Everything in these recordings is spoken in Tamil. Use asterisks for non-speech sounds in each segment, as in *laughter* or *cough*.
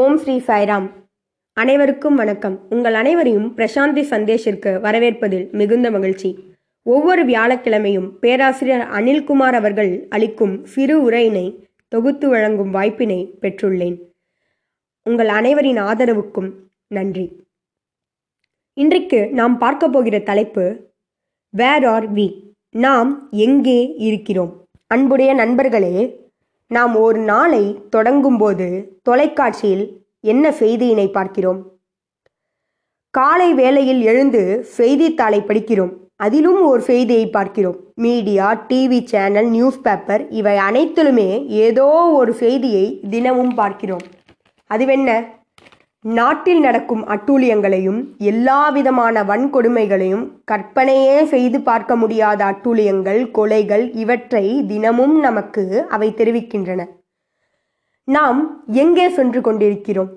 ஓம் ஸ்ரீ சாய்ராம். அனைவருக்கும் வணக்கம். உங்கள் அனைவரையும் பிரசாந்தி சந்தேஷிற்கு வரவேற்பதில் மிகுந்த மகிழ்ச்சி. ஒவ்வொரு வியாழக்கிழமையும் பேராசிரியர் அனில்குமார் அவர்கள் அளிக்கும் சிறு உரையினை தொகுத்து வழங்கும் வாய்ப்பினை பெற்றுள்ளேன். உங்கள் அனைவரின் ஆதரவுக்கும் நன்றி. இன்றைக்கு நாம் பார்க்க போகிற தலைப்பு வேர் ஆர் வி நாம் எங்கே இருக்கிறோம்? அன்புடைய நண்பர்களே நாம் ஒரு நாளை தொடங்கும்போது தொலைக்காட்சியில் என்ன செய்தியினை பார்க்கிறோம்? காலை வேளையில் எழுந்து செய்தித்தாளை படிக்கிறோம். அதிலும் ஒரு செய்தியை பார்க்கிறோம். Media TV channel news paper இவை அனைத்திலுமே ஏதோ ஒரு செய்தியை தினமும் பார்க்கிறோம். அதுவென்ன? நாட்டில் நடக்கும் அட்டூழியங்களையும் எல்லா விதமான வன்கொடுமைகளையும் கற்பனையே செய்து பார்க்க முடியாத அட்டூழியங்கள் கொலைகள் இவற்றை தினமும் நமக்கு அவை தெரிவிக்கின்றன. நாம் எங்கே சென்று கொண்டிருக்கிறோம்?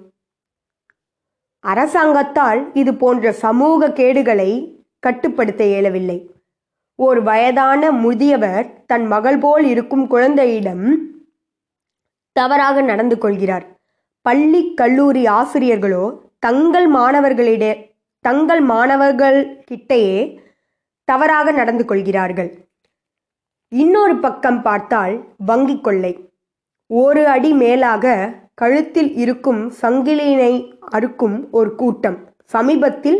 அரசாங்கத்தால் இது போன்ற சமூக கேடுகளை கட்டுப்படுத்த இயலவில்லை. ஓர் வயதான முதியவர் தன் மகள் போல் இருக்கும் குழந்தையிடம் தவறாக நடந்து கொள்கிறார். பள்ளி கல்லூரி ஆசிரியர்களோ தங்கள் மாணவர்களிட தங்கள் மாணவர்கள் கிட்டேயே தவறாக நடந்து கொள்கிறார்கள். இன்னொரு பக்கம் பார்த்தால் வங்கி கொள்ளை. ஒரு அடி மேலாக கழுத்தில் இருக்கும் சங்கிலியினை அறுக்கும் ஒரு கூட்டம். சமீபத்தில்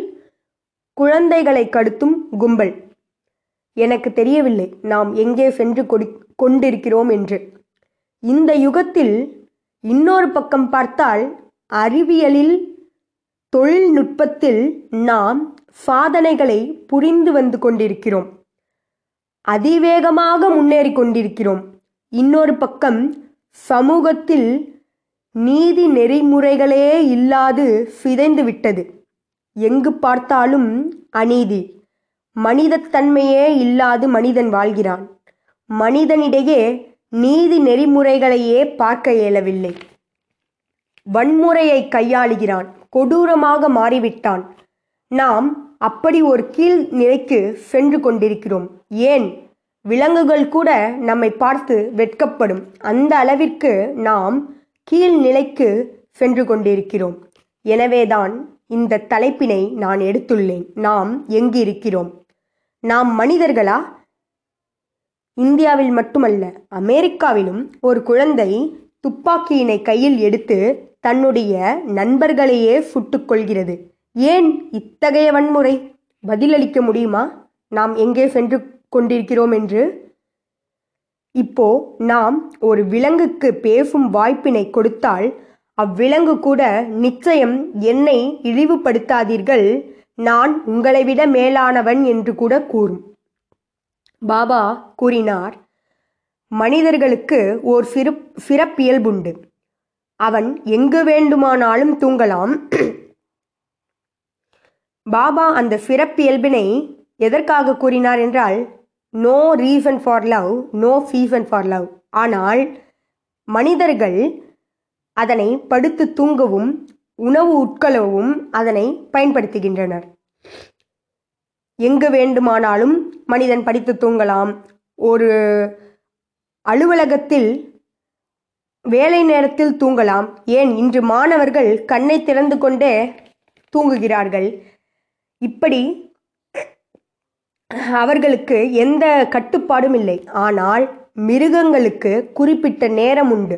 குழந்தைகளை கடுத்தும் கும்பல். எனக்கு தெரியவில்லை நாம் எங்கே சென்று கொடி கொண்டிருக்கிறோம் என்று. இந்த யுகத்தில் இன்னொரு பக்கம் பார்த்தால் அறிவியலில் தொழில்நுட்பத்தில் நாம் சாதனைகளை புரிந்து வந்து கொண்டிருக்கிறோம். அதிவேகமாக முன்னேறி கொண்டிருக்கிறோம். இன்னொரு பக்கம் சமூகத்தில் நீதி நெறிமுறைகளே இல்லாது சிதைந்து விட்டது. எங்கு பார்த்தாலும் அநீதி. மனிதத்தன்மையே இல்லாது மனிதன் வாழ்கிறான். மனிதனிடையே நீதி நெறிமுறைகளையே பார்க்க இயலவில்லை. வன்முறையை கையாளுகிறான். கொடூரமாக மாறிவிட்டான். நாம் அப்படி ஒரு கீழ் நிலைக்கு சென்று கொண்டிருக்கிறோம். ஏன்? விலங்குகள் கூட நம்மை பார்த்து வெட்கப்படும். அந்த அளவிற்கு நாம் கீழ் நிலைக்கு சென்று கொண்டிருக்கிறோம். எனவேதான் இந்த தலைப்பினை நான் எடுத்துள்ளேன். நாம் எங்கு இருக்கிறோம் நாம் மனிதர்களா? இந்தியாவில் மட்டுமல்ல அமெரிக்காவிலும் ஒரு குழந்தை துப்பாக்கியினை கையில் எடுத்து தன்னுடைய நண்பர்களையே சுட்டுக்கொள்கிறது ஏன் இத்தகைய வன்முறை? பதிலளிக்க முடியுமா? நாம் எங்கே சென்று கொண்டிருக்கிறோம் என்று? இப்போ நாம் ஒரு விலங்குக்கு பேசும் வாய்ப்பினை கொடுத்தால் அவ்விலங்கு கூட நிச்சயம் என்னை இழிவுபடுத்தாதீர்கள். நான் உங்களை விட மேலானவன் என்று கூட கூறும். பாபா கூறினார் மனிதர்களுக்கு ஓர் சிறு சிறப்பியல்புண்டு. அவன் எங்கு வேண்டுமானாலும் தூங்கலாம். *clears throat* பாபா அந்த சிறப்பியல்பினை எதற்காக கூறினார் என்றால் no reason for love no season for love ஆனால் மனிதர்கள் அதனை படுத்து தூங்கவும் உணவு உட்கொள்ளவும் அதனை பயன்படுத்துகின்றனர். எங்கு வேண்டுமானாலும் மனிதன் படித்து தூங்கலாம். ஒரு அலுவலகத்தில் வேலை நேரத்தில் தூங்கலாம். ஏன்? இன்று மாணவர்கள் கண்ணை திறந்து கொண்டே தூங்குகிறார்கள். இப்படி அவர்களுக்கு எந்த கட்டுப்பாடும் இல்லை. ஆனால் மிருகங்களுக்கு குறிப்பிட்ட நேரம் உண்டு.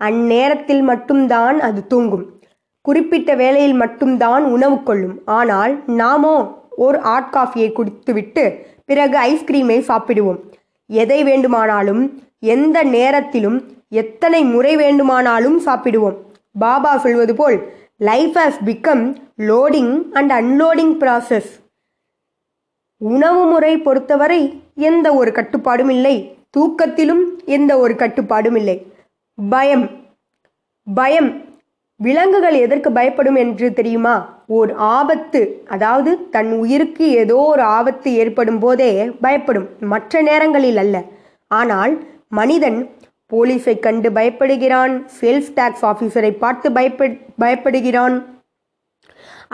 அந்நேரத்தில் மட்டும்தான் அது தூங்கும். குறிப்பிட்ட வேளையில் மட்டும்தான் உணவு கொள்ளும். ஆனால் நாமோ ஒரு ஹாட் காஃபியை குடித்துவிட்டு பிறகு ஐஸ்கிரீமை சாப்பிடுவோம். எதை வேண்டுமானாலும் எந்த நேரத்திலும் எத்தனை முறை வேண்டுமானாலும் சாப்பிடுவோம். பாபா சொல்வது போல் life has become loading and unloading process உணவு முறை பொறுத்தவரை எந்த ஒரு கட்டுப்பாடும் இல்லை. தூக்கத்திலும் எந்த ஒரு கட்டுப்பாடும் இல்லை. பயம். பயம். விலங்குகள் எதற்கு பயப்படும் என்று தெரியுமா? ஓர் ஆபத்து அதாவது தன் உயிருக்கு ஏதோ ஒரு ஆபத்து ஏற்படும் போதே பயப்படும். மற்ற நேரங்களில் அல்ல. ஆனால் மனிதன் போலீஸை கண்டு பயப்படுகிறான் சேல்ஸ் டாக்ஸ் ஆஃபீஸரை பார்த்து பயப்ப பயப்படுகிறான்.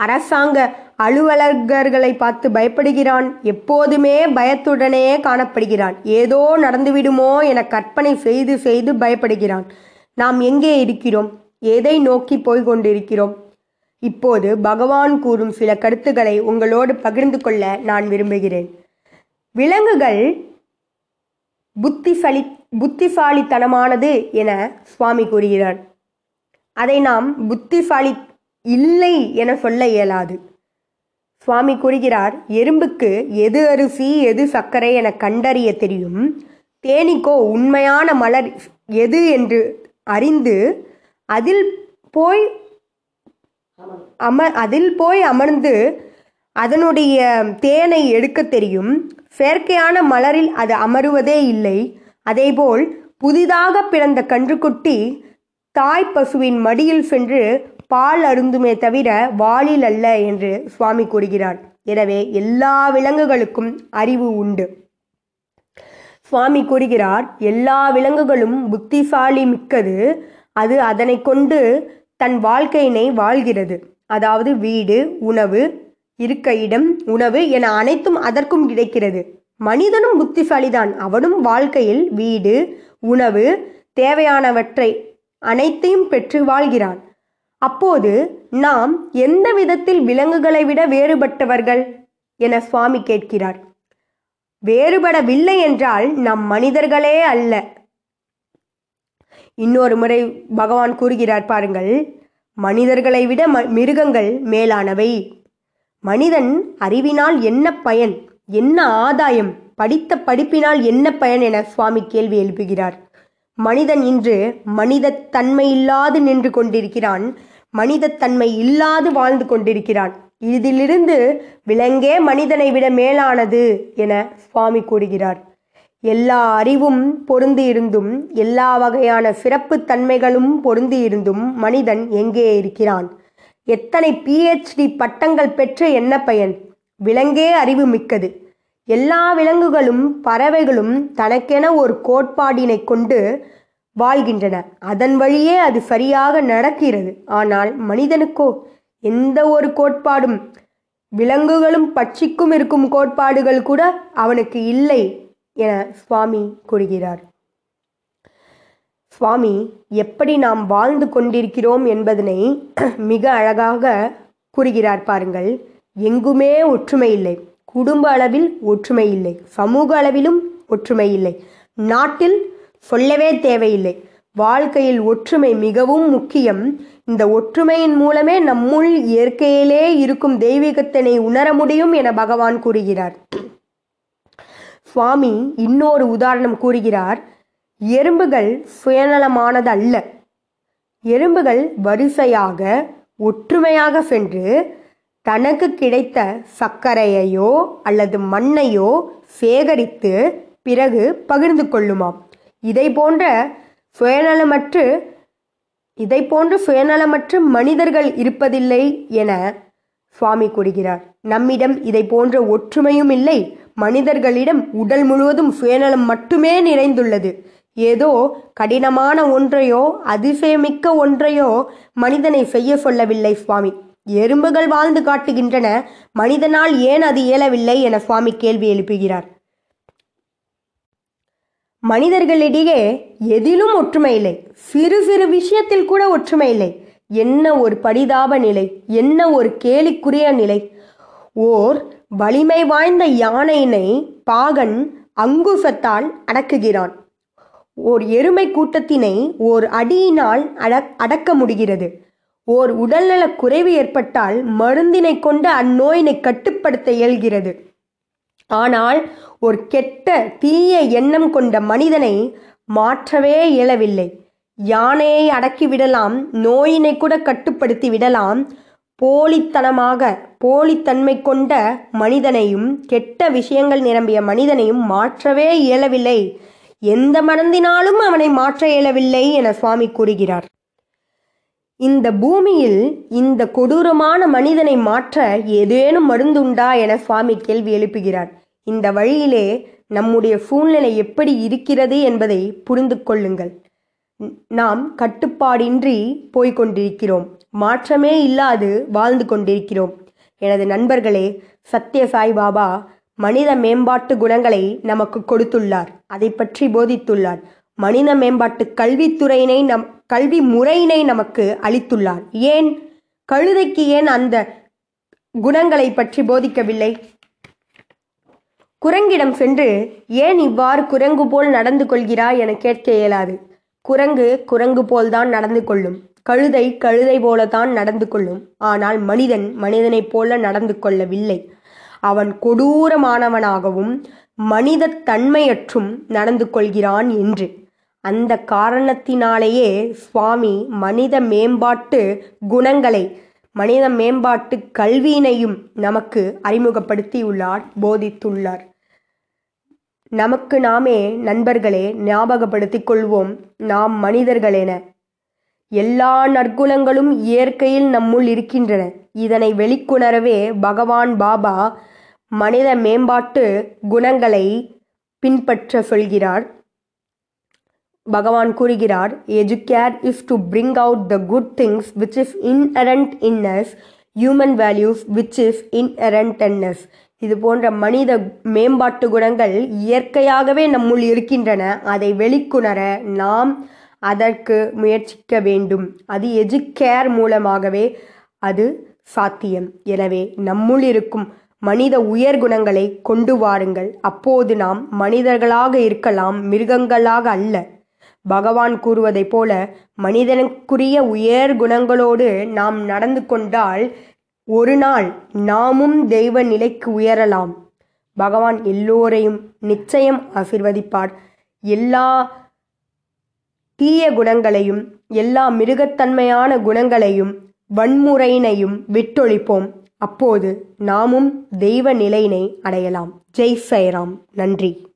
அரசாங்க அலுவலகர்களை பார்த்து பயப்படுகிறான். எப்போதுமே பயத்துடனே காணப்படுகிறான். ஏதோ நடந்துவிடுமோ என கற்பனை செய்து செய்து பயப்படுகிறான். நாம் எங்கே இருக்கிறோம்? எதை நோக்கி போய்க் கொண்டிருக்கிறோம்? இப்போது பகவான் கூறும் சில கருத்துக்களை உங்களோடு பகிர்ந்து கொள்ள நான் விரும்புகிறேன். விலங்குகள் புத்திசலி புத்திசாலித்தனமானது என சுவாமி கூறுகிறார். அதை நாம் புத்திசாலி இல்லை என சொல்ல இயலாது. சுவாமி கூறுகிறார் எறும்புக்கு எது அரிசி எது சர்க்கரை என கண்டறிய தெரியும். தேனிக்கோ உண்மையான மலர் எது என்று அறிந்து அதில் போய் அம அதில் போய் அமர்ந்து அதனுடைய தேனை எடுக்க தெரியும். செயற்கையான மலரில் அது அமருவதே இல்லை. அதேபோல் புதிதாக பிறந்த கன்றுக்குட்டி தாய் பசுவின் மடியில் சென்று பால் அருந்துமே தவிர வாளில் அல்ல என்று சுவாமி கூறுகிறார். எனவே எல்லா விலங்குகளுக்கும் அறிவு உண்டு. சுவாமி கூறுகிறார் எல்லா விலங்குகளும் புத்திசாலி மிக்கது. அது அதனை கொண்டு தன் வாழ்க்கையினை வாழ்கிறது. அதாவது வீடு உணவு இருக்க இடம் உணவு என அனைத்தும் அதற்கும் கிடைக்கிறது. மனிதனும் புத்திசாலிதான். அவனும் வாழ்க்கையில் வீடு உணவு தேவையானவற்றை அனைத்தையும் பெற்று வாழ்கிறான். அப்போது நாம் எந்த விதத்தில் விலங்குகளை விட வேறுபட்டவர்கள் என சுவாமி கேட்கிறார். வேறுபடவில்லை என்றால் நம் மனிதர்களே அல்ல. இன்னொரு முறை பகவான் கூறுகிறார் பாருங்கள் மனிதர்களை விட ம மிருகங்கள் மேலானவை. மனிதன் அறிவினால் என்ன பயன் என்ன ஆதாயம் படித்த படிப்பினால் என்ன பயன் என சுவாமி கேள்வி எழுப்புகிறார். மனிதன் இன்று மனிதத்தன்மை இல்லாது நின்று கொண்டிருக்கிறான் மனிதத்தன்மை இல்லாது வாழ்ந்து கொண்டிருக்கிறான். இதிலிருந்து விலங்கே மனிதனை விட மேலானது என சுவாமி கூறுகிறார். எல்லா அறிவும் பொருந்தியிருந்தும் எல்லா வகையான சிறப்பு தன்மைகளும் பொருந்தியிருந்தும் மனிதன் எங்கே இருக்கிறான்? எத்தனை பிஹெச்டி பட்டங்கள் பெற்ற என்ன பயன்? விலங்கே அறிவு மிக்கது. எல்லா விலங்குகளும் பறவைகளும் தனக்கென ஒரு கோட்பாடினை கொண்டு வாழ்கின்றன. அதன் வழியே அது சரியாக நடக்கிறது. ஆனால் மனிதனுக்கோ எந்த ஒரு கோட்பாடும் விலங்குகளும் பட்சிக்கும் இருக்கும் கோட்பாடுகள் கூட அவனுக்கு இல்லை. என சுவாமி கூறுகிறார். சுவாமி எப்படி நாம் வாழ்ந்து கொண்டிருக்கிறோம் என்பதனை மிக அழகாக கூறுகிறார் பாருங்கள். எங்குமே ஒற்றுமை இல்லை. குடும்ப அளவில் ஒற்றுமை இல்லை. சமூக அளவிலும் ஒற்றுமை இல்லை. நாட்டில் சொல்லவே தேவையில்லை. வாழ்க்கையில் ஒற்றுமை மிகவும் முக்கியம். இந்த ஒற்றுமையின் மூலமே நம்முள் இயற்கையிலே இருக்கும் தெய்வீகத்தினை உணர முடியும் என பகவான் கூறுகிறார். சுவாமி இன்னொரு உதாரணம் கூறுகிறார். எறும்புகள் சுயநலமானது அல்ல எறும்புகள் வரிசையாக ஒற்றுமையாக சென்று தனக்கு கிடைத்த சர்க்கரையையோ அல்லது மண்ணையோ சேகரித்து பிறகு பகிர்ந்து கொள்ளுமாம். இதை போன்ற சுயநலமற்று இதை போன்று சுயநலமற்ற மனிதர்கள் இருப்பதில்லை என சுவாமி கூறுகிறார் நம்மிடம் இதை போன்ற ஒற்றுமையும் இல்லை. மனிதர்களிடம் உடல் முழுவதும் சுயநலம் மட்டுமே நிறைந்துள்ளது. ஏதோ கடினமான ஒன்றையோ அதிசயமிக்க ஒன்றையோ மனிதனை செய்ய சொல்லவில்லை சுவாமி. எறும்புகள் வாழ்ந்து காட்டுகின்றன. மனிதனால் ஏன் அது இயலவில்லை? என சுவாமி கேள்வி எழுப்புகிறார். மனிதர்களிடையே எதிலும் ஒற்றுமை இல்லை. சிறு சிறு விஷயத்தில் கூட ஒற்றுமை இல்லை. என்ன ஒரு பரிதாப நிலை என்ன ஒரு கேலிக்குரிய நிலை? ஓர் வலிமை வாய்ந்த யானையினை பாகன் அங்குசத்தால் அடக்குகிறான். ஓர் எருமை கூட்டத்தினை ஓர் அடியினால் அடக் அடக்க முடிகிறது. ஓர் உடல்நலக் குறைவு ஏற்பட்டால் மருந்தினை கொண்டு அந்நோயினை கட்டுப்படுத்த இயல்கிறது. ஆனால் ஒரு கெட்ட தீய எண்ணம் கொண்ட மனிதனை மாற்றவே இயலவில்லை. யானையை அடக்கி விடலாம் நோயினை கூட கட்டுப்படுத்தி விடலாம். போலித்தனமாக போலித்தன்மை கொண்ட மனிதனையும் கெட்ட விஷயங்கள் நிரம்பிய மனிதனையும் மாற்றவே இயலவில்லை. எந்த மனந்தினாலும் அவனை மாற்ற இயலவில்லை என சுவாமி கூறுகிறார். இந்த பூமியில் இந்த கொடூரமான மனிதனை மாற்ற ஏதேனும் மருந்துண்டா என சுவாமி கேள்வி எழுப்புகிறார். இந்த வழியிலே நம்முடைய சூழ்நிலை எப்படி இருக்கிறது என்பதை புரிந்து கொள்ளுங்கள். நாம் கட்டுப்பாடின்றி போய்க் கொண்டிருக்கிறோம் மாற்றமே இல்லாது வாழ்ந்து கொண்டிருக்கிறோம். எனது நண்பர்களே சத்ய சாய்பாபா மனித மேம்பாட்டு குணங்களை நமக்கு கொடுத்துள்ளார். அதை பற்றி போதித்துள்ளார். மனித மேம்பாட்டு கல்வித்துறையினை நம் கல்வி முறையினை நமக்கு அளித்துள்ளார். ஏன்? கழுதைக்கு ஏன் அந்த குணங்களை பற்றி போதிக்கவில்லை? குரங்கிடம் சென்று ஏன் இவ்வாறு குரங்கு போல் நடந்து கொள்கிறாய் என கேட்க இயலாது. குரங்கு குரங்கு போல்தான் நடந்து கொள்ளும். கழுதை கழுதை போலத்தான் நடந்து கொள்ளும். ஆனால் மனிதன் மனிதனைப் போல நடந்து கொள்ளவில்லை. அவன் கொடூரமானவனாகவும் மனித தன்மையற்றும் நடந்து கொள்கிறான் என்று. அந்த காரணத்தினாலேயே சுவாமி மனித மேம்பாட்டு குணங்களை மனித மேம்பாட்டு கல்வியினையும் நமக்கு அறிமுகப்படுத்தியுள்ளார் போதித்துள்ளார். நமக்கு நாமே நண்பர்களே ஞாபகப்படுத்திக் கொள்வோம் நாம் மனிதர்களென. எல்லா நற்குணங்களும் இயற்கையில் நம்முள் இருக்கின்றன. இதனை வெளிக்குணரவே பகவான் பாபா மனித மேம்பாட்டு குணங்களை பின்பற்ற சொல்கிறார். பகவான் கூறுகிறார் educare is to bring out the good things which is inherent in us human values which is inherent in இது போன்ற மனித மேம்பாட்டு குணங்கள் இயற்கையாகவே நம்முள் இருக்கின்றன. அதை வெளிக்குணர நாம் அதற்கு முயற்சிக்க வேண்டும். அது எஜுகேர் மூலமாகவே அது சாத்தியம். எனவே நம்முள் இருக்கும் மனித உயர் குணங்களை கொண்டு வாருங்கள். அப்போது நாம் மனிதர்களாக இருக்கலாம் மிருகங்களாக அல்ல. பகவான் கூறுவதைப் போல மனிதனுக்குரிய உயர் குணங்களோடு நாம் நடந்து கொண்டால் ஒரு நாள் நாமும் தெய்வ நிலைக்கு உயரலாம். பகவான் எல்லோரையும் நிச்சயம் ஆசிர்வதிப்பார். எல்லா தீய குணங்களையும் எல்லா மிருகத்தன்மையான குணங்களையும் வன்முறையினையும் விட்டொழிப்போம். அப்போது நாமும் தெய்வ நிலையினை அடையலாம். ஜெய் சைராம் நன்றி.